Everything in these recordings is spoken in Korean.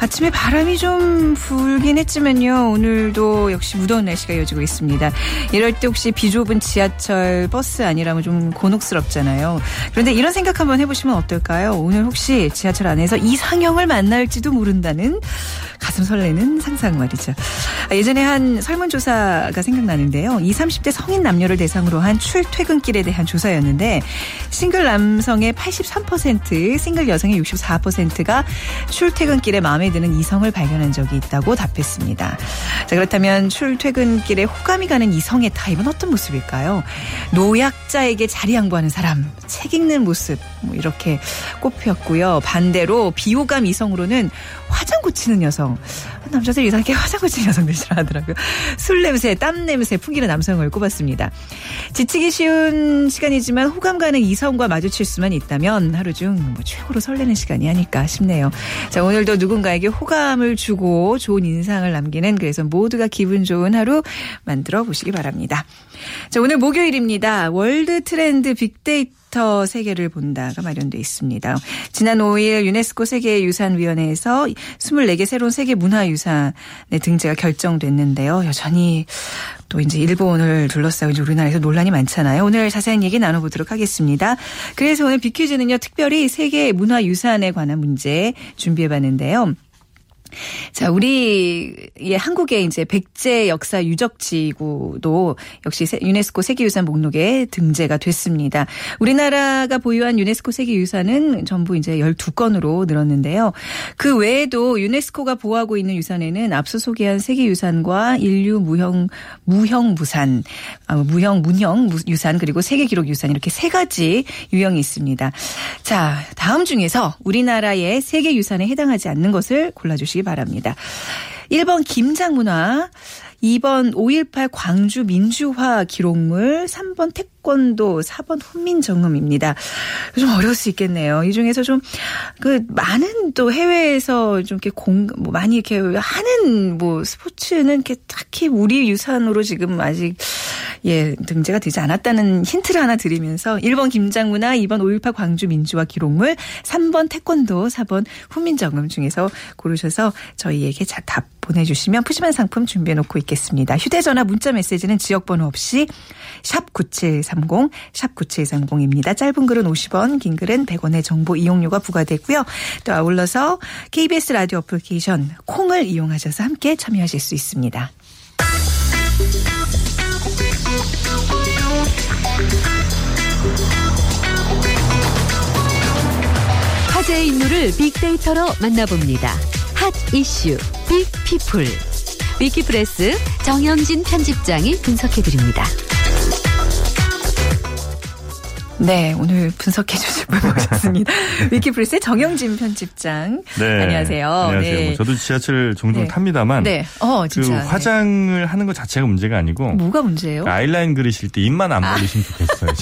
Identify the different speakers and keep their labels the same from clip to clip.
Speaker 1: 아침에 바람이 좀 불긴 했지만요. 오늘도 역시 무더운 날씨가 이어지고 있습니다. 이럴 때 혹시 비 좁은 지하철, 버스 아니라면 좀 곤혹스럽잖아요. 그런데 이런 생각 한번 해보시면 어떨까요? 오늘 혹시 지하철 안에서 이상형을 만날지도 모른다는 가슴 설레는 상상 말이죠. 아, 예전에 한 설문조사가 생각나는데요. 20, 30대 성인 남녀를 대상으로 한 출퇴근길에 대한 조사였는데 싱글 남성의 83%, 싱글 여성의 64%가 출퇴근길에 마음에 드는 이성을 발견한 적이 있다고 답했습니다. 자, 그렇다면 출퇴근길에 호감이 가는 이성의 타입은 어떤 모습일까요? 노약자에게 자리 양보하는 사람, 책 읽는 모습, 뭐 이렇게 꼽혔고요. 반대로 비호감 이성으로는 화장 고치는 여성. 남자들 이상하게 화장 고치는 여성들 싫어하더라고요. 술 냄새, 땀 냄새 풍기는 남성을 꼽았습니다. 지치기 쉬운 시간이지만 호감 가는 이성과 마주칠 수만 있다면 하루 중 뭐 최고로 설레는 시간이 아닐까 싶네요. 자, 오늘도 누군가에게 호감을 주고 좋은 인상을 남기는 그래서 모두가 기분 좋은 하루 만들어 보시기 바랍니다. 자, 오늘 목요일입니다. 월드 트렌드 빅데이터 빅데이터 세계를 본다가 마련돼 있습니다. 지난 5일 유네스코 세계유산위원회에서 24개 새로운 세계 문화유산의 등재가 결정됐는데요. 여전히 또 이제 일본을 둘러싸고 이제 우리나라에서 논란이 많잖아요. 오늘 자세한 얘기 나눠보도록 하겠습니다. 그래서 오늘 빅퀴즈는요, 특별히 세계 문화유산에 관한 문제 준비해봤는데요. 자, 우리 예 한국의 이제 백제 역사 유적지구도 역시 유네스코 세계유산 목록에 등재가 됐습니다. 우리나라가 보유한 유네스코 세계유산은 전부 이제 12건으로 늘었는데요. 그 외에도 유네스코가 보호하고 있는 유산에는 앞서 소개한 세계유산과 인류 무형 무형 무산, 아, 무형 문형 유산 그리고 세계 기록 유산 이렇게 세 가지 유형이 있습니다. 자, 다음 중에서 우리나라의 세계유산에 해당하지 않는 것을 골라 주시기 바랍니다. 1번 김장문화, 2번 5.18 광주 민주화 기록물, 3번 태권도, 4번 훈민정음입니다. 좀 어려울 수 있겠네요. 이 중에서 좀 그 많은 또 해외에서 좀 이렇게 공, 뭐 많이 이렇게 하는 뭐 스포츠는 이렇게 딱히 우리 유산으로 지금 아직 예, 등재가 되지 않았다는 힌트를 하나 드리면서 1번 김장문화, 2번 5.18 광주 민주화 기록물, 3번 태권도, 4번 훈민정음 중에서 고르셔서 저희에게 답 보내주시면 푸짐한 상품 준비해놓고 있겠습니다. 휴대전화 문자 메시지는 지역번호 없이 샵 9730, 샵 9730입니다. 짧은 글은 50원, 긴 글은 100원의 정보 이용료가 부과되고요. 또 아울러서 KBS 라디오 어플리케이션 콩을 이용하셔서 함께 참여하실 수 있습니다.
Speaker 2: 화제의 인물을 빅데이터로 만나봅니다. 핫 이슈 빅피플 위키프레스 정영진 편집장이 분석해드립니다.
Speaker 1: 네, 오늘 분석해 주실 분 모셨습니다. 위키프레스의 정영진 편집장. 네. 안녕하세요.
Speaker 3: 안녕하세요. 네. 뭐 저도 지하철 종종 네. 탑니다만. 네. 어, 진짜. 그 네. 화장을 하는 것 자체가 문제가 아니고.
Speaker 1: 뭐가 문제예요?
Speaker 3: 그 아이라인 그리실 때 입만 안 아. 벌리시면 아. 좋겠어요.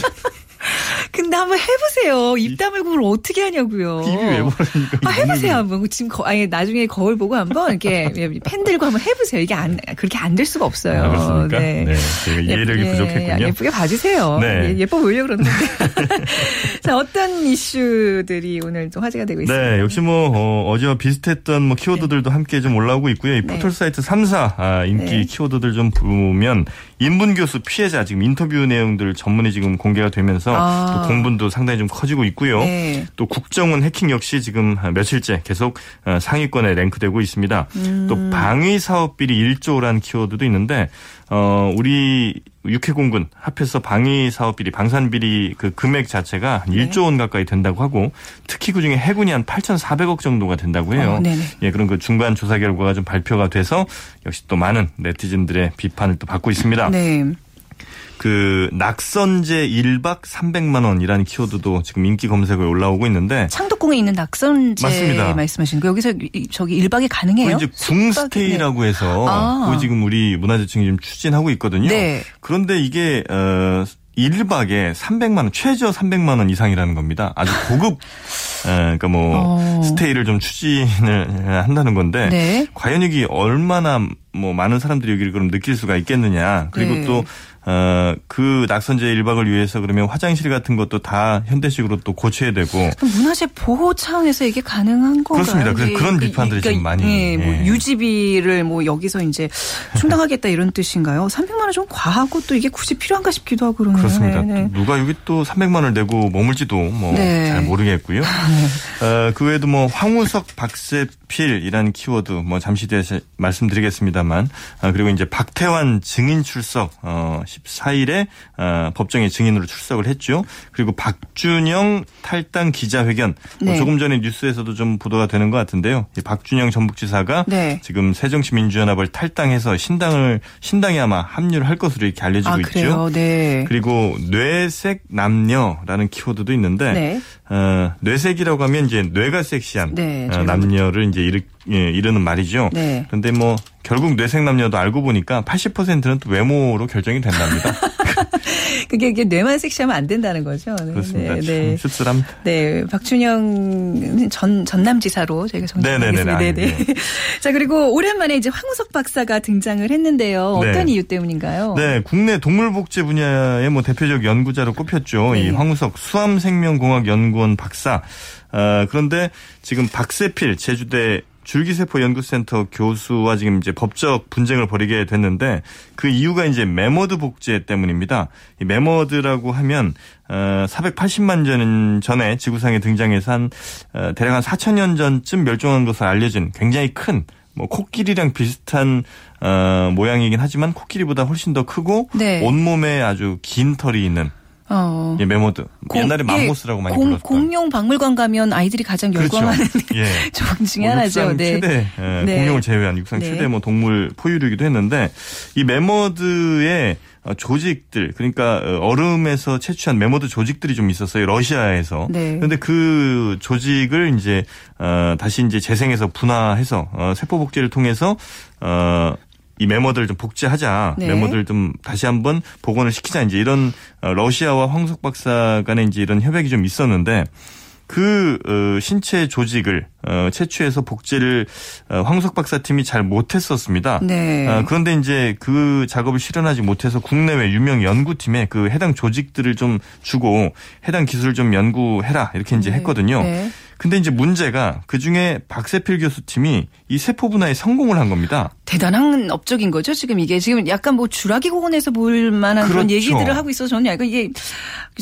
Speaker 1: 한번 해보세요. 입 다물고 그걸 어떻게 하냐고요.
Speaker 3: 입이 왜 벌어지니까.
Speaker 1: 아, 해보세요. 한번. 지금 거, 아니, 나중에 거울 보고 한번 이렇게 펜 들고 한번 해보세요. 이게 안, 그렇게 안 될 수가 없어요.
Speaker 3: 아, 그렇습니까? 네. 네. 제가 이해력이 예, 부족했군요.
Speaker 1: 예쁘게 봐주세요. 네. 예, 뻐 보이려고 그러는데. 자, 어떤 이슈들이 오늘 좀 화제가 되고 있습니다.
Speaker 3: 네. 역시 뭐, 어, 제와 비슷했던 뭐 키워드들도 네. 함께 좀 올라오고 있고요. 이 네. 포털 사이트 3사 아, 인기 네. 키워드들 좀 보면 인문 교수 피해자 지금 인터뷰 내용들 전문이 지금 공개가 되면서 아. 또 공분도 상당히 좀 커지고 있고요. 네. 또 국정원 해킹 역시 지금 며칠째 계속 어, 상위권에 랭크되고 있습니다. 음. 또 방위 사업 비리 1조라는 키워드도 있는데 어 우리 육해공군 합해서 방위 사업 비리, 방산 비리 그 금액 자체가 네. 1조 원 가까이 된다고 하고 특히 그중에 해군이 한 8,400억 정도가 된다고 해요. 어, 예, 그런 그 중간 조사 결과가 좀 발표가 돼서 역시 또 많은 네티즌들의 비판을 또 받고 있습니다. 네. 그 낙선제 1박 300만 원이라는 키워드도 지금 인기 검색어에 올라오고 있는데
Speaker 1: 창덕궁에 있는 낙선제 맞습니다. 말씀하시는 거 여기서 저기 1박이 가능해요?
Speaker 3: 이제 궁스테이라고 네. 해서 아. 그 지금 우리 문화재청이 지금 추진하고 있거든요. 네. 그런데 이게 어 1박에 300만 원, 최저 300만 원 이상이라는 겁니다. 아주 고급 그러니까 뭐 어. 스테이를 좀 추진을 한다는 건데 네. 과연 여기 얼마나 뭐 많은 사람들이 여기를 그럼 느낄 수가 있겠느냐. 그리고 네. 또 어, 그 낙선제 1박을 위해서 그러면 화장실 같은 것도 다 현대식으로 또 고쳐야 되고
Speaker 1: 문화재 보호 차원에서 이게 가능한 건가요?
Speaker 3: 그렇습니다. 그래서 그런 비판들이
Speaker 1: 그러니까
Speaker 3: 좀 많이
Speaker 1: 예, 뭐
Speaker 3: 예.
Speaker 1: 유지비를 뭐 여기서 이제 충당하겠다 이런 뜻인가요? 300만 원 좀 과하고 또 이게 굳이 필요한가 싶기도 하고 그러네요.
Speaker 3: 그렇습니다.
Speaker 1: 네, 네.
Speaker 3: 누가 여기 또 300만 원을 내고 머물지도 뭐잘
Speaker 1: 네.
Speaker 3: 모르겠고요. 어, 그 외에도 뭐 황우석, 박세 필이라는 키워드 뭐 잠시 뒤에 말씀드리겠습니다만 아, 그리고 이제 박태환 증인 출석 어, 14일에 어, 법정에 증인으로 출석을 했죠. 그리고 박준영 탈당 기자회견 뭐
Speaker 1: 네.
Speaker 3: 조금 전에 뉴스에서도 좀 보도가 되는 것 같은데요. 이 박준영 전북지사가
Speaker 1: 네.
Speaker 3: 지금 새정치민주연합을 탈당해서 신당을 신당에 아마 합류를 할 것으로 이렇게 알려지고
Speaker 1: 아
Speaker 3: 있죠.
Speaker 1: 네.
Speaker 3: 그리고 뇌색 남녀라는 키워드도 있는데
Speaker 1: 네.
Speaker 3: 어, 뇌색이라고 하면 이제 뇌가 섹시한
Speaker 1: 네,
Speaker 3: 어, 남녀를 이제 이르, 예, 이르는 말이죠.
Speaker 1: 네.
Speaker 3: 그런데 뭐 결국 뇌색 남녀도 알고 보니까 80%는 또 외모로 결정이 된답니다.
Speaker 1: 그게 이게 뇌만 섹시하면 안 된다는 거죠. 네,
Speaker 3: 그렇습니다.
Speaker 1: 네,
Speaker 3: 참
Speaker 1: 네.
Speaker 3: 씁쓸합니다.
Speaker 1: 네, 박준영 전 전남지사로 저희가 정리하겠습니다.
Speaker 3: 네네네.
Speaker 1: 네, 네. 자 그리고 오랜만에 이제 황우석 박사가 등장을 했는데요. 어떤
Speaker 3: 네.
Speaker 1: 이유 때문인가요?
Speaker 3: 네, 국내 동물복제 분야의 뭐 대표적 연구자로 꼽혔죠.
Speaker 1: 네.
Speaker 3: 이 황우석 수암생명공학 연구원 박사. 어, 그런데 지금 박세필 제주대 줄기세포 연구센터 교수와 지금 이제 법적 분쟁을 벌이게 됐는데 그 이유가 이제 메머드 복제 때문입니다. 이 메머드라고 하면 어 480만 년 전에 지구상에 등장해서 한 어, 대략 한 4천 년 전쯤 멸종한 것으로 알려진 굉장히 큰 뭐 코끼리랑 비슷한 어 모양이긴 하지만 코끼리보다 훨씬 더 크고
Speaker 1: 네.
Speaker 3: 온몸에 아주 긴 털이 있는
Speaker 1: 어.
Speaker 3: 예, 메머드.
Speaker 1: 공-
Speaker 3: 옛날에
Speaker 1: 예,
Speaker 3: 맘모스라고 많이
Speaker 1: 공,
Speaker 3: 불렀던.
Speaker 1: 공룡 박물관 가면 아이들이 가장
Speaker 3: 그렇죠.
Speaker 1: 열광하는
Speaker 3: 예.
Speaker 1: 종 중에
Speaker 3: 뭐
Speaker 1: 하나죠.
Speaker 3: 육상
Speaker 1: 네.
Speaker 3: 최대 예,
Speaker 1: 네.
Speaker 3: 공룡을 제외한 육상
Speaker 1: 네.
Speaker 3: 최대 뭐 동물 포유류이기도 했는데 이 메머드의 어, 조직들 그러니까 어, 얼음에서 채취한 메머드 조직들이 좀 있었어요 러시아에서.
Speaker 1: 네.
Speaker 3: 그런데 그 조직을 이제 어, 다시 이제 재생해서 분화해서 어, 세포 복제를 통해서 어, 이 메머드를 좀 복제하자.
Speaker 1: 네.
Speaker 3: 메머드를 좀 다시 한번 복원을 시키자. 이제 이런 어, 러시아와 황석 박사 간에 이제 이런 협약이 좀 있었는데 그 어, 신체 조직을 어, 채취해서 복제를 어, 황석 박사 팀이 잘 못했었습니다.
Speaker 1: 네.
Speaker 3: 아, 그런데 이제 그 작업을 실현하지 못해서 국내외 유명 연구팀에 그 해당 조직들을 좀 주고 해당 기술을 좀 연구해라 이렇게 이제
Speaker 1: 네.
Speaker 3: 했거든요.
Speaker 1: 네.
Speaker 3: 근데 이제 문제가 그 중에 박세필 교수 팀이 이 세포 분화에 성공을 한 겁니다.
Speaker 1: 대단한 업적인 거죠. 지금 이게 지금 약간 뭐 주라기 공원에서 볼 만한 그런
Speaker 3: 그렇죠.
Speaker 1: 얘기들을 하고 있어서 저는 약간 이게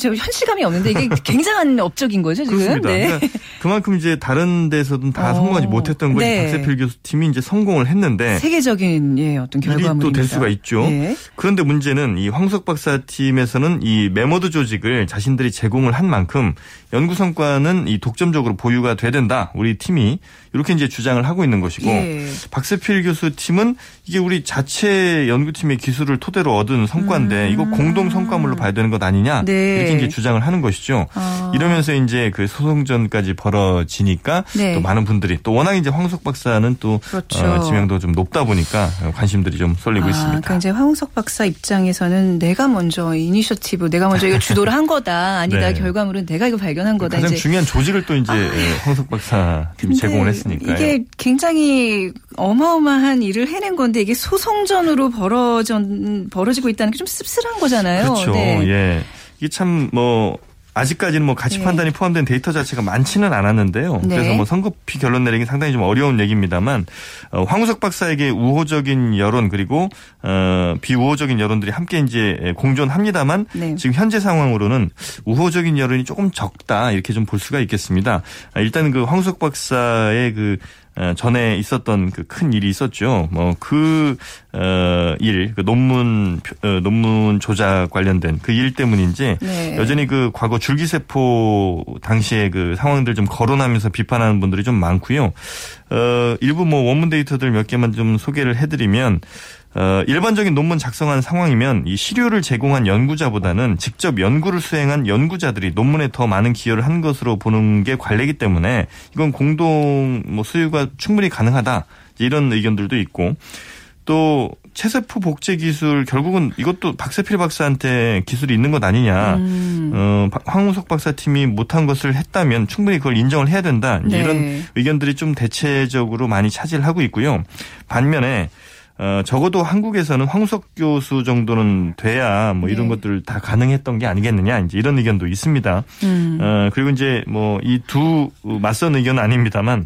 Speaker 1: 저 현실감이 없는데 이게 굉장한 업적인 거죠. 지금.
Speaker 3: 그렇습니다.
Speaker 1: 네.
Speaker 3: 그러니까 그만큼 이제 다른 데서는 다
Speaker 1: 어,
Speaker 3: 성공하지 못했던 거지
Speaker 1: 네.
Speaker 3: 박세필 교수 팀이 이제 성공을 했는데
Speaker 1: 세계적인 예 어떤 결과물입니다.
Speaker 3: 또 될 수가 있죠.
Speaker 1: 예.
Speaker 3: 그런데 문제는 이 황우석 박사 팀에서는 이 메머드 조직을 자신들이 제공을 한 만큼 연구 성과는 이 독점적으로 보유가 돼야 된다. 우리 팀이 이렇게 이제 주장을 하고 있는 것이고
Speaker 1: 예.
Speaker 3: 박세필 교수 팀은 이게 우리 자체 연구팀의 기술을 토대로 얻은 성과인데 이거 공동 성과물로 봐야 되는 것 아니냐
Speaker 1: 음. 네.
Speaker 3: 이렇게 이제 주장을 하는 것이죠.
Speaker 1: 아.
Speaker 3: 이러면서 이제 그 소송전까지 벌어지니까
Speaker 1: 네.
Speaker 3: 또 많은 분들이 또 워낙 이제 황우석 박사는 또
Speaker 1: 그렇죠.
Speaker 3: 어, 지명도 좀 높다 보니까 관심들이 좀 쏠리고
Speaker 1: 아,
Speaker 3: 있습니다.
Speaker 1: 그러니까 이제 황우석 박사 입장에서는 내가 먼저 이니셔티브, 내가 먼저 이거 주도를 한 거다. 아니다.
Speaker 3: 네.
Speaker 1: 결과물은 내가 이거 발견한 거다.
Speaker 3: 가장
Speaker 1: 이제 아.
Speaker 3: 중요한 조직을 또 이제 예, 황우석 박사 팀이 제공을 했으니까요.
Speaker 1: 이게 굉장히 어마어마한 일을 해낸 건데 이게 소송전으로 벌어져 벌어지고 있다는 게 좀 씁쓸한 거잖아요.
Speaker 3: 그렇죠.
Speaker 1: 네.
Speaker 3: 예. 이게 참 뭐 아직까지는 뭐 가치
Speaker 1: 네.
Speaker 3: 판단이 포함된 데이터 자체가 많지는 않았는데요.
Speaker 1: 네.
Speaker 3: 그래서 뭐 성급히 결론 내리기 상당히 좀 어려운 얘기입니다만 어, 황우석 박사에게 우호적인 여론 그리고 어, 비우호적인 여론들이 함께 이제 공존합니다만
Speaker 1: 네.
Speaker 3: 지금 현재 상황으로는 우호적인 여론이 조금 적다 이렇게 좀 볼 수가 있겠습니다. 아, 일단 그 황우석 박사의 그 어, 전에 있었던 그 큰 일이 있었죠. 뭐그 어, 일, 그 논문 표- 어, 논문 조작 관련된 그 일 때문인지
Speaker 1: 네.
Speaker 3: 여전히 그 과거 줄기세포 당시의 그 상황들 좀 거론하면서 비판하는 분들이 좀 많고요. 어, 일부 뭐 원문 데이터들 몇 개만 좀 소개를 해드리면 어, 일반적인 논문 작성한 상황이면 이 시료를 제공한 연구자보다는 직접 연구를 수행한 연구자들이 논문에 더 많은 기여를 한 것으로 보는 게 관례이기 때문에 이건 공동 뭐 수요가 충분히 가능하다 이런 의견들도 있고 또 체세포 복제 기술 결국은 이것도 박세필 박사한테 기술이 있는 것 아니냐.
Speaker 1: 음.
Speaker 3: 어, 박- 황우석 박사 팀이 못한 것을 했다면 충분히 그걸 인정을 해야 된다.
Speaker 1: 네.
Speaker 3: 이런 의견들이 좀 대체적으로 많이 차지를 하고 있고요. 반면에 어, 적어도 한국에서는 황우석 교수 정도는 돼야 뭐 이런 네. 것들 다 가능했던 게 아니겠느냐 이제 이런 의견도 있습니다. 음. 어, 그리고 이제 뭐 이 두 맞선 의견은 아닙니다만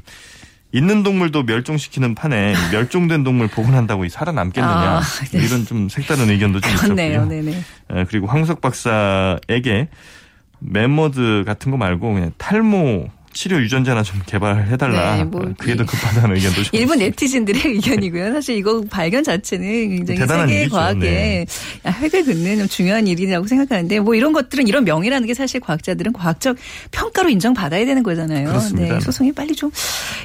Speaker 3: 있는 동물도 멸종시키는 판에 멸종된 동물 복원한다고 살아남겠느냐 아, 네. 이런 좀 색다른 의견도 좀 있었고요. 네네. 어, 그리고 황석 박사에게 멤머드 같은 거 말고 그냥 탈모 치료 유전자나 좀 개발해달라. 네, 뭐 그게 더 급하다는 의견도 좀
Speaker 1: 일본 네티즌들의 의견이고요. 사실 이거 발견 자체는 굉장히 세계 일이죠. 과학에 네. 획을 긋는 중요한 일이라고 생각하는데 뭐 이런 것들은 이런 명이라는 게 사실 과학자들은 과학적 평가로 인정받아야 되는 거잖아요.
Speaker 3: 그렇습니다.
Speaker 1: 네, 소송이 빨리 좀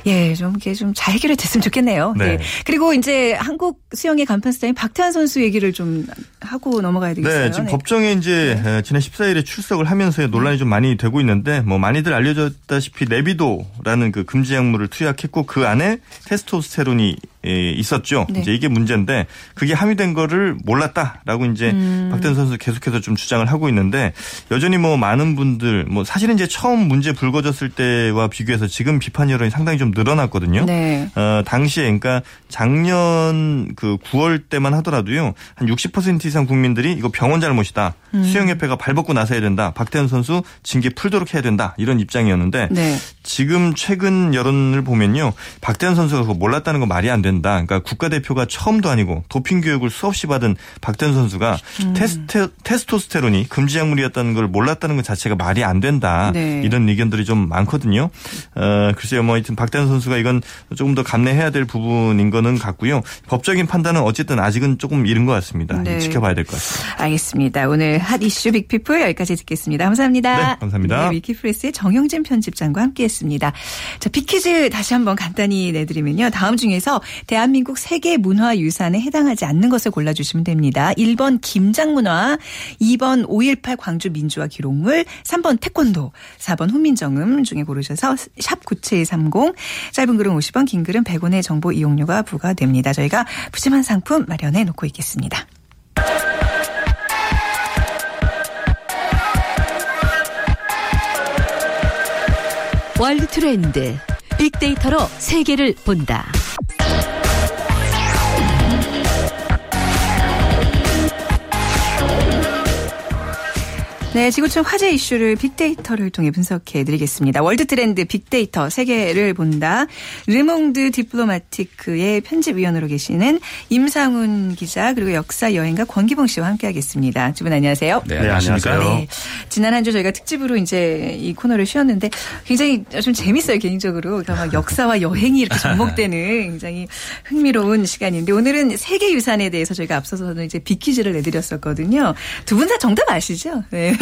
Speaker 1: 예, 좀 이게 좀 잘 해결이 됐으면 좋겠네요. 네. 네. 그리고 이제 한국 수영의 간판 스타인 박태환 선수 얘기를 좀 하고 넘어가야 되겠어요.
Speaker 3: 네, 지금 네. 법정에 이제 네. 지난 14일에 출석을 하면서 논란이 좀 많이 되고 있는데 뭐 많이들 알려졌다시피 보다시피 네비도라는 그 금지 약물을 투약했고 그 안에 테스토스테론이 예, 있었죠. 네. 이제 이게 문제인데 그게 함유된 거를 몰랐다라고 이제 음. 박태환 선수 계속해서 좀 주장을 하고 있는데 여전히 뭐 많은 분들 뭐 사실은 이제 처음 문제 불거졌을 때와 비교해서 지금 비판 여론이 상당히 좀 늘어났거든요. 네. 어, 당시에 그러니까 작년 그 9월 때만 하더라도요 한 60% 이상 국민들이 이거 병원 잘못이다. 음. 수영협회가 발벗고 나서야 된다. 박태환 선수 징계 풀도록 해야 된다. 이런 입장이었는데 네. 지금 최근 여론을 보면요 박태환 선수가 그거 몰랐다는 건 말이 안 된다. 된다. 그러니까 국가대표가 처음도 아니고 도핑 교육을 수없이 받은 박태환 선수가 음. 테스테, 테스토스테론이 금지 약물이었다는 걸 몰랐다는 것 자체가 말이 안 된다. 네. 이런 의견들이 좀 많거든요. 어, 글쎄요, 뭐 하여튼 박태환 선수가 이건 조금 더 감내해야 될 부분인 거는 같고요. 법적인 판단은 어쨌든 아직은 조금 이른 것 같습니다. 네. 지켜봐야 될 것 같습니다.
Speaker 1: 알겠습니다. 오늘 핫 이슈 빅피플 여기까지 듣겠습니다. 감사합니다.
Speaker 3: 네, 감사합니다.
Speaker 1: 네, 위키프레스의 정영진 편집장과 함께했습니다. 자, 빅퀴즈 다시 한번 간단히 내드리면요. 다음 중에서 대한민국 세계 문화 유산에 해당하지 않는 것을 골라주시면 됩니다. 1번 김장문화, 2번 5.18 광주 민주화 기록물, 3번 태권도, 4번 훈민정음 중에 고르셔서 샵 9730, 짧은 글은 50원, 긴 글은 100원의 정보 이용료가 부과됩니다. 저희가 푸짐한 상품 마련해 놓고 있겠습니다.
Speaker 2: 월드 트렌드 빅데이터로 세계를 본다.
Speaker 1: 네, 지구촌 화제 이슈를 빅데이터를 통해 분석해 드리겠습니다. 월드 트렌드 빅데이터 세계를 본다. 르몽드 디플로마티크의 편집위원으로 계시는 임상훈 기자 그리고 역사 여행가 권기봉 씨와 함께하겠습니다. 두 분 안녕하세요.
Speaker 3: 네, 안녕하세요. 네,
Speaker 1: 지난 한 주 저희가 특집으로 이제 이 코너를 쉬었는데 굉장히 좀 재밌어요 개인적으로. 그러니까 막 역사와 여행이 이렇게 접목되는 굉장히 흥미로운 시간인데 오늘은 세계 유산에 대해서 저희가 앞서서는 이제 빅퀴즈를 내드렸었거든요. 두 분 다 정답 아시죠? 네.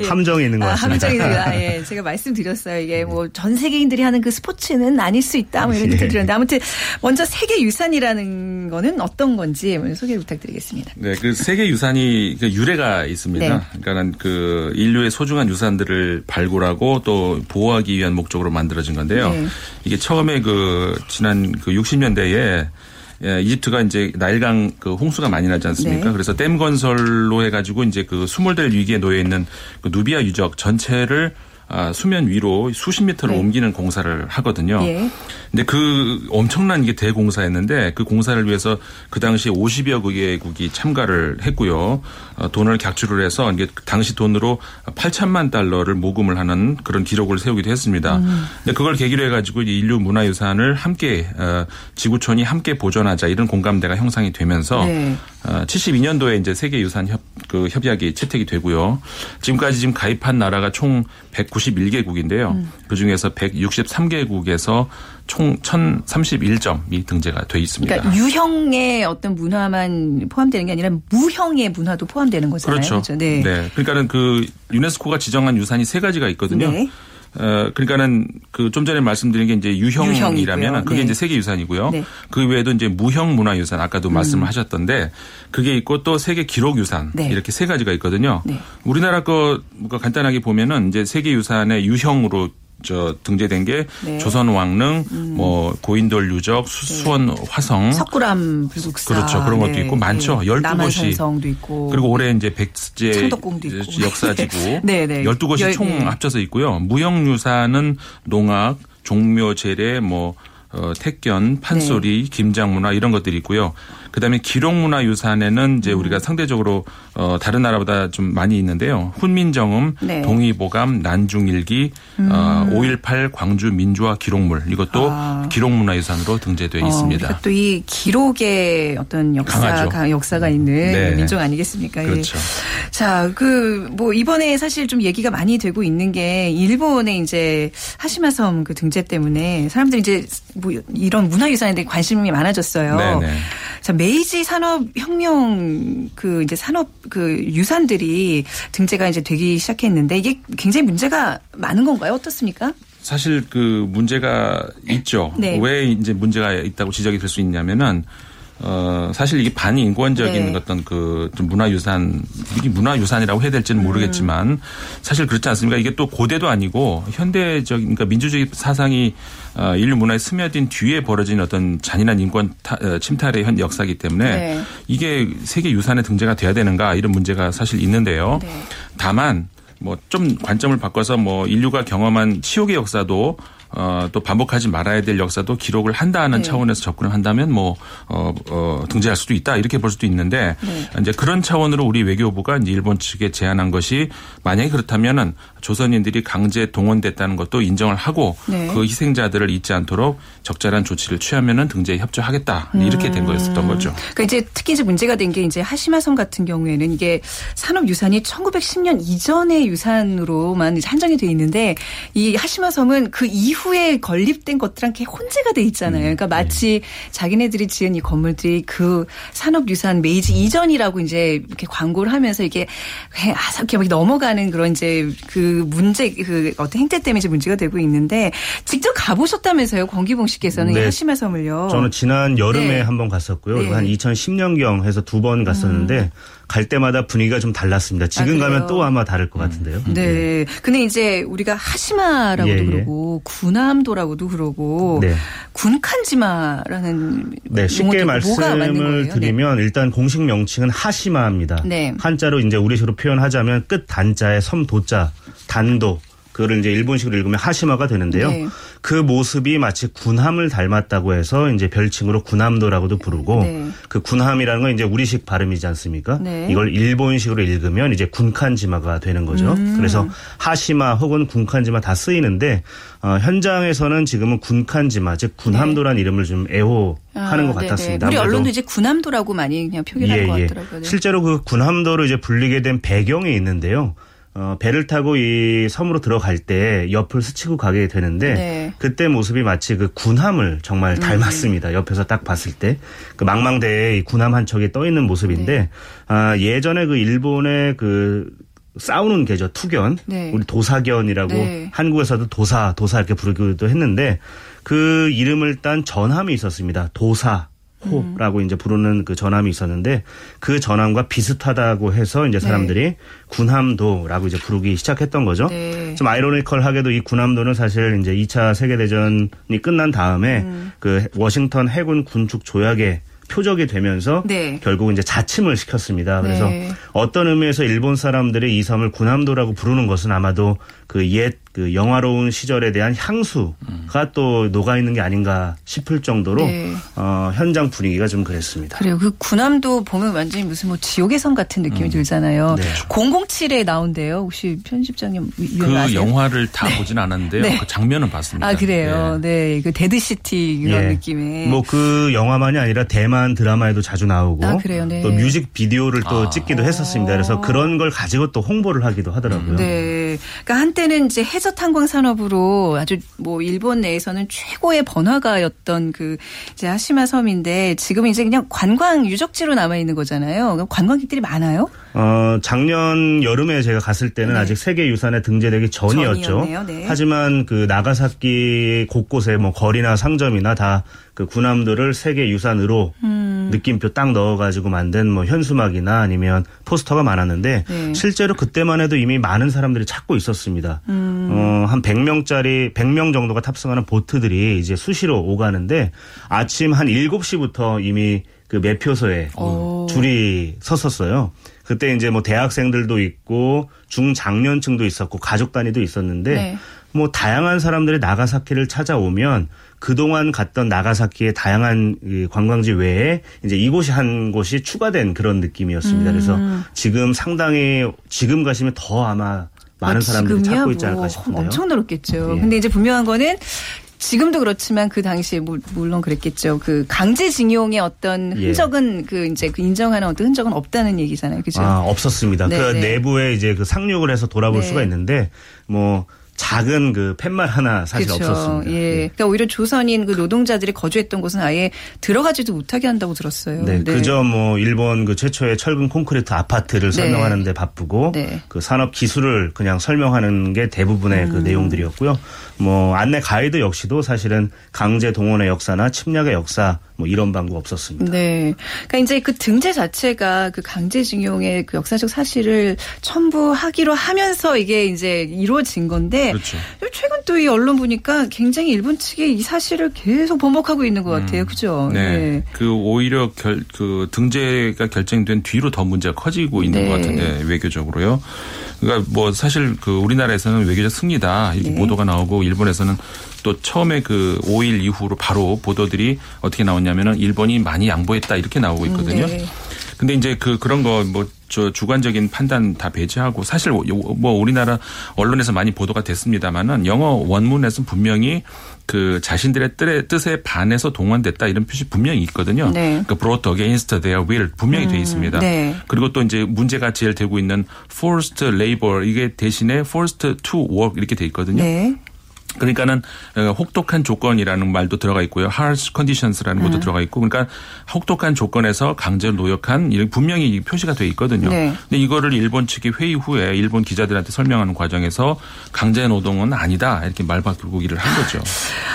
Speaker 4: 예. 함정이 있는 것 아, 같습니다.
Speaker 1: 아, 함정이 아, 예. 제가 말씀드렸어요. 이게 뭐 전 세계인들이 하는 그 스포츠는 아닐 수 있다. 뭐 이런 얘기 드렸는데 아무튼 먼저 세계 유산이라는 거는 어떤 건지 소개 부탁드리겠습니다.
Speaker 5: 네, 그 세계 유산이 그 유래가 있습니다. 네. 그러니까는 그 인류의 소중한 유산들을 발굴하고 또 보호하기 위한 목적으로 만들어진 건데요. 네. 이게 처음에 그 지난 그 60년대에 예, 이집트가 이제 나일강 그 홍수가 많이 나지 않습니까? 네. 그래서 댐 건설로 해가지고 이제 그 수몰될 위기에 놓여 있는 그 누비아 유적 전체를 아, 수면 위로 수십 미터를 네. 옮기는 공사를 하거든요. 예. 근데 그 엄청난 게 대공사였는데 그 공사를 위해서 그 당시 50여 개국이 참가를 했고요. 어, 돈을 객출을 해서 이게 당시 돈으로 8천만 달러를 모금을 하는 그런 기록을 세우기도 했습니다. 음. 근데 그걸 계기로 해가지고 인류 문화유산을 함께 어, 지구촌이 함께 보존하자 이런 공감대가 형성이 되면서 네. 72년도에 어, 이제 세계유산 협, 그 협약이 채택이 되고요. 지금까지 지금 가입한 나라가 총 191개국인데요. 음. 그 중에서 163개국에서 총 1,031점이 등재가 돼 있습니다.
Speaker 1: 그러니까 유형의 어떤 문화만 포함되는 게 아니라 무형의 문화도 포함되는 거잖아요.
Speaker 5: 그렇죠. 그렇죠? 네. 네. 그러니까는 그 유네스코가 지정한 유산이 세 가지가 있거든요. 네. 어, 그러니까는 그 좀 전에 말씀드린 게 이제 유형이라면 그게 네. 이제 세계 유산이고요. 네. 그 외에도 이제 무형 문화 유산 아까도 음. 말씀을 하셨던데 그게 있고 또 세계 기록 유산 네. 이렇게 세 가지가 있거든요. 네. 우리나라 거 간단하게 보면은 이제 세계 유산의 유형으로 저 등재된 게 네. 조선 왕릉, 음. 뭐 고인돌 유적, 수원 네. 화성,
Speaker 1: 석굴암 불국사
Speaker 5: 그렇죠 그런 것도 네. 있고 많죠. 열두 곳이
Speaker 1: 성도 있고
Speaker 5: 그리고 올해 이제 백제
Speaker 1: 창덕궁도 있고
Speaker 5: 역사지구 네. 네. 열두 곳이 총 합쳐서 있고요. 무형유산은 농악, 종묘 재래, 뭐 어, 택견, 판소리, 네. 김장문화 이런 것들이 있고요. 그다음에 기록문화유산에는 이제 음. 우리가 상대적으로 어, 다른 나라보다 좀 많이 있는데요. 훈민정음, 네. 동의보감, 난중일기, 음. 어, 5.18 광주 민주화 기록물 이것도 아. 기록문화유산으로 등재되어 어, 있습니다.
Speaker 1: 또 이 기록의 어떤 역사, 가, 역사가 있는 네. 민족 아니겠습니까?
Speaker 5: 그렇죠.
Speaker 1: 자, 그 뭐 이번에 사실 좀 얘기가 많이 되고 있는 게 일본의 이제 하시마섬 그 등재 때문에 사람들이 이제 뭐 이런 문화유산에 대해 관심이 많아졌어요. 네네. 자, 메이지 산업 혁명 그 이제 산업 그 유산들이 등재가 이제 되기 시작했는데 이게 굉장히 문제가 많은 건가요? 어떻습니까?
Speaker 5: 사실 그 문제가 있죠. 네. 왜 이제 문제가 있다고 지적이 될 수 있냐면은 어, 사실 이게 반인권적인 네. 어떤 그 문화유산, 이게 문화유산이라고 해야 될지는 모르겠지만 음. 사실 그렇지 않습니까? 이게 또 고대도 아니고 현대적인, 그러니까 민주주의 사상이 어, 인류 문화에 스며든 뒤에 벌어진 어떤 잔인한 인권 타, 어, 침탈의 현 역사이기 때문에 네. 이게 세계 유산에 등재가 돼야 되는가 이런 문제가 사실 있는데요. 네. 다만 뭐 좀 관점을 바꿔서 뭐 인류가 경험한 치욕의 역사도 어, 또 반복하지 말아야 될 역사도 기록을 한다는 네. 차원에서 접근을 한다면 뭐 어, 어, 등재할 수도 있다 이렇게 볼 수도 있는데 네. 이제 그런 차원으로 우리 외교부가 이제 일본 측에 제안한 것이 만약에 그렇다면은 조선인들이 강제 동원됐다는 것도 인정을 하고 네. 그 희생자들을 잊지 않도록 적절한 조치를 취하면은 등재에 협조하겠다 이렇게 된 거였었던 거죠.
Speaker 1: 그러니까 이제 특히 이제 문제가 된 게 이제 하시마섬 같은 경우에는 이게 산업 유산이 1910년 이전의 유산으로만 한정이 돼 있는데 이 하시마섬은 그 이후 이후에 건립된 것들랑 게 혼재가 돼 있잖아요. 그러니까 음, 마치 네. 자기네들이 지은 이 건물들이 그 산업유산 메이지 이전이라고 이제 이렇게 광고를 하면서 이게 아삭게 막 넘어가는 그런 이제 그 문제 그 어떤 행태 때문에 문제가 되고 있는데 직접 가보셨다면서요, 권기봉 씨께서는 네. 하시마 섬을요.
Speaker 4: 저는 지난 여름에 네. 한번 갔었고요. 네. 한 2010년경 해서 두 번 갔었는데. 음. 갈 때마다 분위기가 좀 달랐습니다. 지금 아, 가면 또 아마 다를 것 같은데요.
Speaker 1: 음. 네. 근데 이제 우리가 하시마라고도 예, 예. 그러고 군함도라고도 그러고 네. 군칸지마라는
Speaker 4: 네, 쉽게 말씀을 네. 드리면 네. 일단 공식 명칭은 하시마입니다. 네. 한자로 이제 우리식으로 표현하자면 끝 단자에 섬 도자 단도 그거를 이제 일본식으로 읽으면 하시마가 되는데요. 네. 그 모습이 마치 군함을 닮았다고 해서 이제 별칭으로 군함도라고도 부르고 네. 그 군함이라는 건 이제 우리식 발음이지 않습니까? 네. 이걸 일본식으로 읽으면 이제 군칸지마가 되는 거죠. 음. 그래서 하시마 혹은 군칸지마 다 쓰이는데 어, 현장에서는 지금은 군칸지마 즉 군함도란 네. 이름을 좀 애호 하는 아, 것 같았습니다.
Speaker 1: 우리 언론도 이제 군함도라고 많이 그냥 표현한 예, 것 예. 같더라고요.
Speaker 4: 실제로 그 군함도를 이제 불리게 된 배경이 있는데요. 어, 배를 타고 이 섬으로 들어갈 때 옆을 스치고 가게 되는데 네. 그때 모습이 마치 그 군함을 정말 음. 닮았습니다. 음. 옆에서 딱 봤을 때 그 망망대에 이 군함 한 척이 떠 있는 모습인데 네. 아, 예전에 그 일본의 그 싸우는 계죠 투견 네. 우리 도사견이라고 네. 한국에서도 도사 도사 이렇게 부르기도 했는데 그 이름을 딴 전함이 있었습니다. 도사 호라고 음. 이제 부르는 그 전함이 있었는데 그 전함과 비슷하다고 해서 이제 사람들이 네. 군함도라고 이제 부르기 시작했던 거죠. 네. 좀 아이러니컬하게도 이 군함도는 사실 이제 2차 세계 대전이 끝난 다음에 음. 그 워싱턴 해군 군축 조약에 표적이 되면서 네. 결국 이제 자침을 시켰습니다. 그래서 네. 어떤 의미에서 일본 사람들이 이 섬을 군함도라고 부르는 것은 아마도 그옛 그 영화로운 시절에 대한 향수가 음. 또 녹아 있는 게 아닌가 싶을 정도로 네. 어, 현장 분위기가 좀 그랬습니다.
Speaker 1: 그래요. 그 군함도 보면 완전히 무슨 뭐 지옥의 성 같은 느낌이 음. 들잖아요. 네. 007에 나온대요. 혹시 편집장님
Speaker 5: 그 아세요? 영화를 다 네. 보진 않았는데요. 네. 그 장면은 봤습니다.
Speaker 1: 아 그래요. 네, 네. 그 dead city 이런 예. 느낌의.
Speaker 4: 뭐 그 영화만이 아니라 대만 드라마에도 자주 나오고 아, 그래요. 네. 또 뮤직 비디오를 또 아. 찍기도 했었습니다. 그래서 그런 걸 가지고 또 홍보를 하기도 하더라고요.
Speaker 1: 네. 그러니까 한때는 이제 해저 탄광 산업으로 아주 뭐 일본 내에서는 최고의 번화가였던 그 이제 하시마 섬인데 지금은 이제 그냥 관광 유적지로 남아 있는 거잖아요. 관광객들이 많아요?
Speaker 4: 어, 작년 여름에 제가 갔을 때는 네. 아직 세계 유산에 등재되기 전이었죠. 네. 하지만 그 나가사키 곳곳에 뭐 거리나 상점이나 다 그 군함들을 세계 유산으로 음. 느낌표 딱 넣어가지고 만든 뭐 현수막이나 아니면 포스터가 많았는데 네. 실제로 그때만 해도 이미 많은 사람들이 찾고 있었습니다. 음. 어, 한 100명짜리 100명 정도가 탑승하는 보트들이 이제 수시로 오가는데 아침 한 7시부터 이미 그 매표소에 오. 줄이 섰었어요. 그때 이제 뭐 대학생들도 있고 중장년층도 있었고 가족 단위도 있었는데 네. 뭐 다양한 사람들이 나가사키를 찾아오면 그동안 갔던 나가사키의 다양한 관광지 외에 이제 이곳이 한 곳이 추가된 그런 느낌이었습니다. 음. 그래서 지금 상당히 지금 가시면 더 아마 많은 아, 사람들이 찾고 있지 않을까 뭐 싶은데요.
Speaker 1: 엄청 늘었겠죠. 예. 근데 이제 분명한 거는 지금도 그렇지만 그 당시에 물론 그랬겠죠. 그 강제징용의 어떤 예. 흔적은 예. 그 이제 그 인정하는 어떤 흔적은 없다는 얘기잖아요. 그죠?
Speaker 4: 아, 없었습니다. 그 네네. 그 내부에 이제 그 상륙을 해서 돌아볼 네. 수가 있는데 뭐 작은 그 팻말 하나 사실 그렇죠. 없었습니다.
Speaker 1: 예. 네. 그러니까 오히려 조선인 그 노동자들이 거주했던 곳은 아예 들어가지도 못하게 한다고 들었어요.
Speaker 4: 네. 네. 그저 뭐 일본 그 최초의 철근 콘크리트 아파트를 네. 설명하는 데 바쁘고 네. 그 산업 기술을 그냥 설명하는 게 대부분의 그 음. 그 내용들이었고요. 뭐 안내 가이드 역시도 사실은 강제 동원의 역사나 침략의 역사 뭐 이런 방법 없었습니다.
Speaker 1: 네. 그러니까 이제 그 등재 자체가 그 강제징용의 그 역사적 사실을 첨부하기로 하면서 이게 이제 이루어진 건데 그렇죠. 최근 또 이 언론 보니까 굉장히 일본 측이 이 사실을 계속 번복하고 있는 것 같아요. 음. 그죠?
Speaker 5: 네. 네. 그 오히려 결, 그 등재가 결정된 뒤로 더 문제가 커지고 있는 네. 것 같은데 외교적으로요. 그러니까 뭐 사실 그 우리나라에서는 외교적 승리다 이렇게 네. 보도가 나오고 일본에서는 또 처음에 그 5일 이후로 바로 보도들이 어떻게 나왔냐면은 일본이 많이 양보했다 이렇게 나오고 있거든요. 네. 근데 이제 그 그런 거 뭐 저 주관적인 판단 다 배제하고 사실 뭐 우리나라 언론에서 많이 보도가 됐습니다만은 영어 원문에서는 분명히 그 자신들의 뜻에 반해서 동원됐다 이런 표시 분명히 있거든요. 네. 그 brought against their will 분명히 음, 돼 있습니다. 네. 그리고 또 이제 문제가 제일 되고 있는 forced labor 이게 대신에 forced to work 이렇게 돼 있거든요. 네. 그러니까는 어, 혹독한 조건이라는 말도 들어가 있고요. harsh conditions라는 것도 음. 들어가 있고 그러니까 혹독한 조건에서 강제로 노역한 분명히 표시가 돼 있거든요. 네. 근데 이거를 일본 측이 회의 후에 일본 기자들한테 설명하는 과정에서 강제 노동은 아니다 이렇게 말 바꾸기를 한 거죠.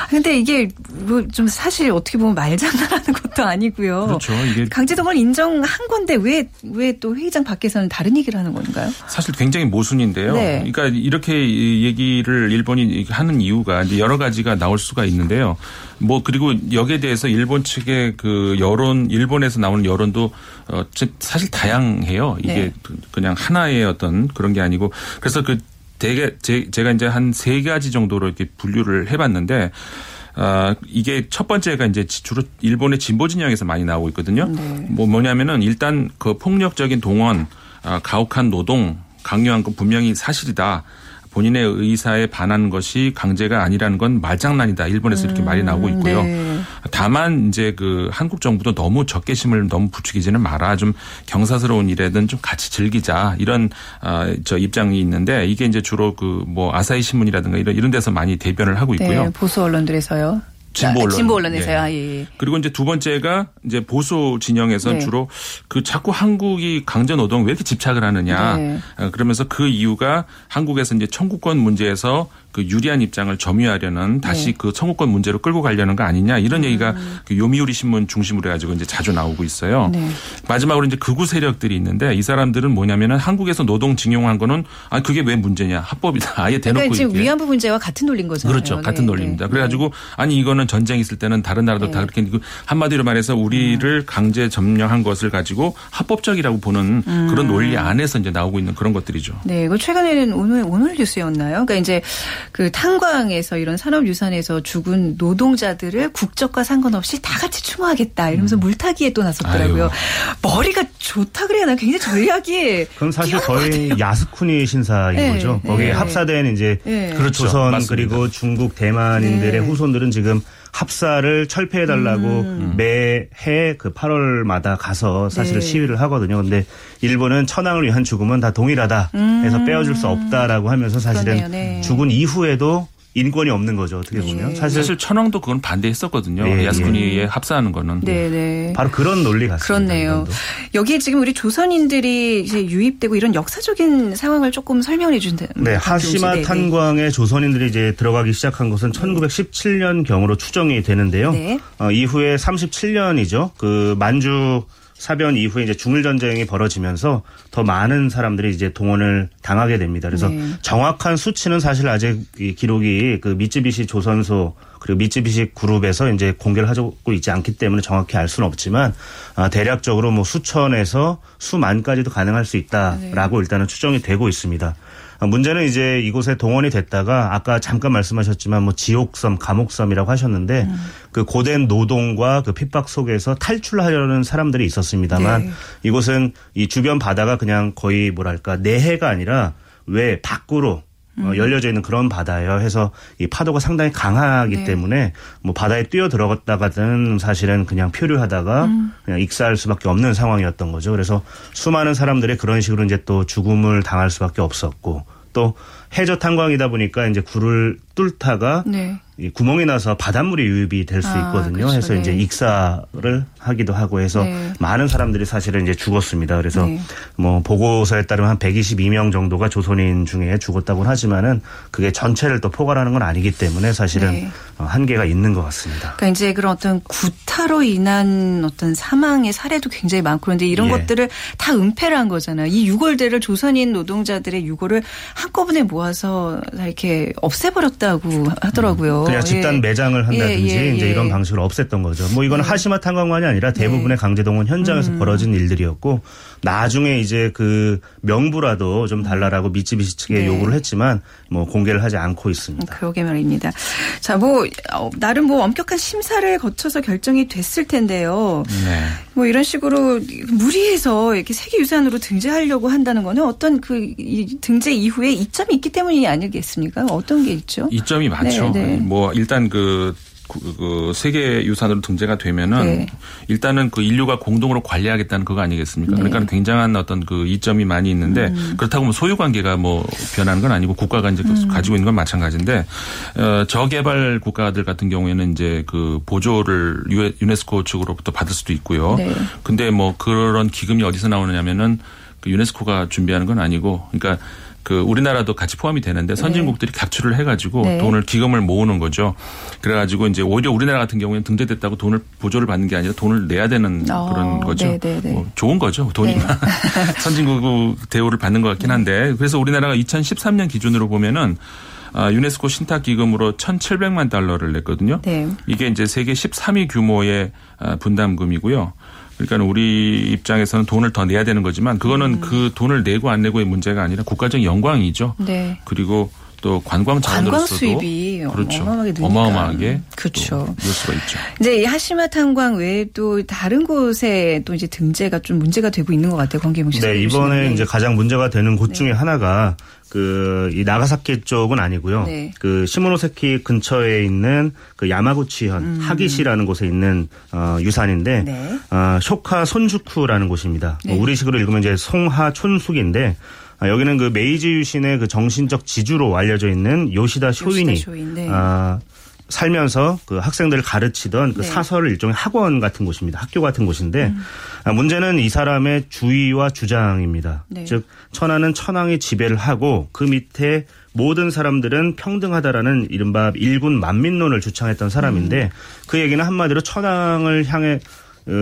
Speaker 1: 근데 이게 뭐 좀 사실 어떻게 보면 말장난하는 것도 아니고요. 그렇죠. 이게 강제 노동을 인정한 건데 왜 왜 또 회의장 밖에서는 다른 얘기를 하는 건가요?
Speaker 5: 사실 굉장히 모순인데요. 네. 그러니까 이렇게 얘기를 일본이 하는 이유가 이제 여러 가지가 나올 수가 있는데요. 뭐 그리고 여기에 대해서 일본 측의 그 여론, 일본에서 나오는 여론도 어 사실 다양해요. 이게 네. 그냥 하나의 어떤 그런 게 아니고 그래서 그 대개 제, 제가 이제 한 세 가지 정도로 이렇게 분류를 해봤는데 아, 이게 첫 번째가 이제 주로 일본의 진보 진영에서 많이 나오고 있거든요. 네. 뭐 뭐냐면은 일단 그 폭력적인 동원, 아, 가혹한 노동, 강요한 건 분명히 사실이다. 본인의 의사에 반한 것이 강제가 아니라는 건 말장난이다. 일본에서 이렇게 말이 나오고 있고요. 네. 다만 이제 그 한국 정부도 너무 적개심을 너무 부추기지는 마라. 좀 경사스러운 일에든 좀 같이 즐기자. 이런 어저 입장이 있는데 이게 이제 주로 그 뭐 아사히 신문이라든가 이런 이런 데서 많이 대변을 하고 있고요. 네,
Speaker 1: 보수 언론들에서요.
Speaker 5: 진보 언론.
Speaker 1: 진보 언론에서요. 네. 예, 예.
Speaker 5: 그리고 이제 두 번째가 이제 보수 진영에서 네. 주로 그 자꾸 한국이 강제 노동 왜 이렇게 집착을 하느냐. 네. 어, 그러면서 그 이유가 한국에서 이제 청구권 문제에서 그 유리한 입장을 점유하려는 다시 네. 그 청구권 문제로 끌고 가려는 거 아니냐 이런 음. 얘기가 그 요미우리 신문 중심으로 해가지고 이제 자주 나오고 있어요. 네. 마지막으로 이제 극우 세력들이 있는데 이 사람들은 뭐냐면은 한국에서 노동 징용한 거는 아 그게 왜 문제냐 합법이다 아예 대놓고
Speaker 1: 그러니까 지금 위안부 문제와 같은 논리인 거잖아요.
Speaker 5: 그렇죠, 같은 네. 논리입니다. 네. 그래가지고 아니 이거는 전쟁 있을 때는 다른 나라도 다 네. 그렇게 그 한마디로 말해서 우리를 음. 강제 점령한 것을 가지고 합법적이라고 보는 음. 그런 논리 안에서 이제 나오고 있는 그런 것들이죠.
Speaker 1: 네, 그 최근에는 오늘 오늘 뉴스였나요? 그러니까 이제 그 탄광에서 이런 산업유산에서 죽은 노동자들을 국적과 상관없이 다 같이 추모하겠다 이러면서 음. 물타기에 또 나섰더라고요. 아유. 머리가 좋다 그래야 하나 굉장히 전략이
Speaker 4: 그럼 사실 거의 야스쿠니 신사인 네. 거죠. 거기에 네. 합사된 이제 네. 그렇죠. 조선 맞습니다. 그리고 중국 대만인들의 네. 후손들은 지금 합사를 철폐해달라고 음. 매해 그 8월마다 가서 사실은 네. 시위를 하거든요. 근데 일본은 천황을 위한 죽음은 다 동일하다 해서 음. 빼어줄 수 없다라고 하면서 사실은 네. 죽은 이후에도 인권이 없는 거죠. 어떻게 보면
Speaker 5: 네. 사실, 사실 천황도 그건 반대했었거든요. 네, 야스쿠니에 네. 합사하는 거는.
Speaker 1: 네, 네.
Speaker 4: 바로 그런 논리 같습니다.
Speaker 1: 그렇네요. 여기에 지금 우리 조선인들이 이제 유입되고 이런 역사적인 상황을 조금 설명해 주신다.
Speaker 4: 네, 하시마 네, 네. 탄광에 조선인들이 이제 들어가기 시작한 것은 1917년 경으로 추정이 되는데요. 네. 어, 이후에 37년이죠. 그 만주 사변 이후에 이제 중일 전쟁이 벌어지면서 더 많은 사람들이 이제 동원을 당하게 됩니다. 그래서 네. 정확한 수치는 사실 아직 이 기록이 그 미쯔비시 조선소 그리고 미쯔비시 그룹에서 이제 공개를 하고 있지 않기 때문에 정확히 알 수는 없지만 아, 대략적으로 뭐 수천에서 수만까지도 가능할 수 있다라고 네. 일단은 추정이 되고 있습니다. 아, 문제는 이제 이곳에 동원이 됐다가 아까 잠깐 말씀하셨지만 뭐 지옥섬, 감옥섬이라고 하셨는데 음. 그 고된 노동과 그 핍박 속에서 탈출하려는 사람들이 있었습니다만 네. 이곳은 이 주변 바다가 그냥 거의 뭐랄까 내해가 아니라 왜 밖으로 어, 음. 열려져 있는 그런 바다예요. 해서 이 파도가 상당히 강하기 네. 때문에 뭐 바다에 뛰어 들어갔다가는 사실은 그냥 표류하다가 음. 그냥 익사할 수밖에 없는 상황이었던 거죠. 그래서 수많은 사람들이 그런 식으로 이제 또 죽음을 당할 수밖에 없었고 또 해저 탄광이다 보니까 이제 굴을 뚫다가 네. 이 구멍이 나서 바닷물이 유입이 될수 아, 있거든요. 그렇죠. 해서 네. 이제 익사를 하기도 하고 해서 네. 많은 사람들이 사실은 이제 죽었습니다. 그래서 네. 뭐 보고서에 따르면 한 122명 정도가 조선인 중에 죽었다고 하지만은 그게 전체를 또 포괄하는 건 아니기 때문에 사실은 네. 어, 한계가 있는 것 같습니다.
Speaker 1: 그러니까 이제 그런 어떤 구타로 인한 어떤 사망의 사례도 굉장히 많고 그런데 이런 예. 것들을 다 은폐를 한 거잖아요. 이 유골들을 조선인 노동자들의 유골을 한꺼번에 모아 서 이렇게 없애버렸다고 하더라고요.
Speaker 4: 그냥 집단 예. 매장을 한다든지 예, 예, 이제 이런 예. 방식으로 없앴던 거죠. 뭐 이거는 네. 하시마 탄광만이 아니라 대부분의 네. 강제동원 현장에서 음. 벌어진 일들이었고 나중에 이제 그 명부라도 좀 달라라고 미쯔비시 측에 네. 요구를 했지만 뭐 공개를 하지 않고 있습니다.
Speaker 1: 그러게 말입니다. 자, 뭐 어, 나름 뭐 엄격한 심사를 거쳐서 결정이 됐을 텐데요. 네. 뭐 이런 식으로 무리해서 이렇게 세계유산으로 등재하려고 한다는 거는 어떤 그 등재 이후에 이점이 있기 때문이 아니겠습니까? 어떤 게 있죠?
Speaker 5: 이점이 많죠. 네, 네. 뭐 일단 그, 그, 그 세계 유산으로 등재가 되면은 네. 일단은 그 인류가 공동으로 관리하겠다는 그거 아니겠습니까? 네. 그러니까 굉장한 어떤 그 이점이 많이 있는데 음. 그렇다고 뭐 소유 관계가 뭐 변하는 건 아니고 국가가 이제 음. 가지고 있는 건 마찬가지인데 어, 저개발 국가들 같은 경우에는 이제 그 보조를 유네스코 측으로부터 받을 수도 있고요. 네. 근데 뭐 그런 기금이 어디서 나오느냐면은 그 유네스코가 준비하는 건 아니고 그러니까 그 우리나라도 같이 포함이 되는데 네. 선진국들이 네. 각출을 해가지고 네. 돈을 기금을 모으는 거죠. 그래가지고 이제 오히려 우리나라 같은 경우에는 등재됐다고 돈을 보조를 받는 게 아니라 돈을 내야 되는 어, 그런 거죠. 네, 네, 네. 뭐 좋은 거죠. 돈이 네. 선진국 대우를 받는 것 같긴 한데 그래서 우리나라가 2013년 기준으로 보면은 아, 유네스코 신탁 기금으로 1,700만 달러를 냈거든요. 네. 이게 이제 세계 13위 규모의 아, 분담금이고요. 그러니까 우리 입장에서는 돈을 더 내야 되는 거지만 그거는 음. 그 돈을 내고 안 내고의 문제가 아니라 국가적 영광이죠. 네. 그리고 또 관광 자원으로서도
Speaker 1: 관광 수입이
Speaker 5: 그렇죠.
Speaker 1: 어마어마하게.
Speaker 5: 어마어마하게
Speaker 1: 그렇죠.
Speaker 5: 늘 수가 있죠.
Speaker 1: 이제 하시마 탄광 외에 또 다른 곳에 또 이제 등재가 좀 문제가 되고 있는 것 같아요. 관계문 씨.
Speaker 4: 네, 이번에 이제 가장 문제가 되는 곳 네. 중에 하나가 그 이 나가사키 쪽은 아니고요. 네. 그 시모노세키 근처에 있는 그 야마구치현 음. 하기시라는 곳에 있는 어 유산인데 네. 어 쇼카 손주쿠라는 곳입니다. 네. 뭐 우리식으로 읽으면 이제 송하 촌숙인데 아, 여기는 그 메이지 유신의 그 정신적 지주로 알려져 있는 요시다 쇼인이 요시다 쇼인, 네. 아, 살면서 그 학생들을 가르치던 그 네. 사설 일종의 학원 같은 곳입니다. 학교 같은 곳인데 음. 아, 문제는 이 사람의 주의와 주장입니다. 네. 즉 천하는 천황이 지배를 하고 그 밑에 모든 사람들은 평등하다라는 이른바 일군 만민론을 주창했던 사람인데 음. 그 얘기는 한마디로 천황을 향해 어,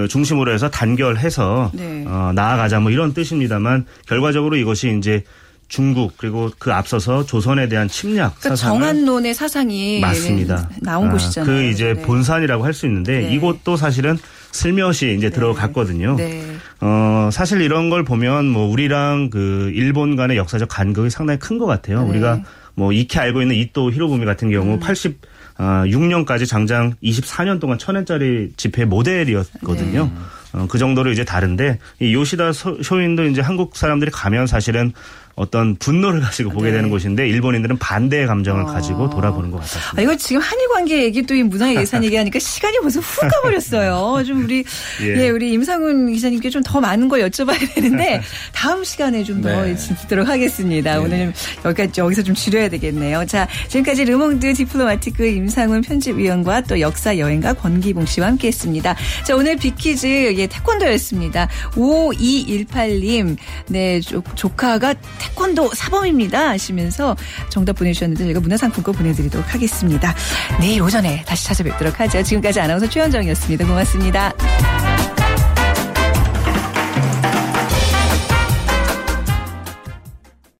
Speaker 4: 중심으로 해서 단결해서 네. 어, 나아가자 뭐 이런 뜻입니다만 결과적으로 이것이 이제 중국 그리고 그 앞서서 조선에 대한 침략 그러니까 사상
Speaker 1: 정한론의 사상이 맞습니다. 나온 아, 곳이잖아요.
Speaker 4: 그 이제 네. 본산이라고 할 수 있는데 네. 이곳도 사실은 슬며시 이제 네. 들어갔거든요. 네. 어 사실 이런 걸 보면 뭐 우리랑 그 일본 간의 역사적 간극이 상당히 큰 것 같아요. 네. 우리가 뭐 익히 알고 있는 이또 히로부미 같은 경우 음. 80 아, 6년까지 장장 24년 동안 천엔짜리 집회 모델이었거든요. 네. 어, 그 정도로 이제 다른데 이 요시다 쇼인도 이제 한국 사람들이 가면 사실은 어떤 분노를 가지고 보게 네. 되는 곳인데 일본인들은 반대의 감정을 어. 가지고 돌아보는 것 같았습니다.
Speaker 1: 아, 이거 지금 한일 관계 얘기 또 문화 예산 얘기하니까 시간이 벌써 훅 가버렸어요. 좀 우리 예. 예 우리 임상훈 기자님께 좀 더 많은 걸 여쭤봐야 되는데 다음 시간에 좀더 네. 듣도록 하겠습니다. 네. 오늘 여기까지 여기서 좀 줄여야 되겠네요. 자 지금까지 르몽드 디플로마티크 임상훈 편집위원과 또 역사 여행가 권기봉 씨와 함께했습니다. 자 오늘 비키즈 예 태권도였습니다. 5218님 네 조, 조카가 태권도 사범입니다 하시면서 정답 보내주셨는데 저희가 문화상품권 보내드리도록 하겠습니다. 내일 오전에 다시 찾아뵙도록 하죠. 지금까지 아나운서 최현정이었습니다. 고맙습니다.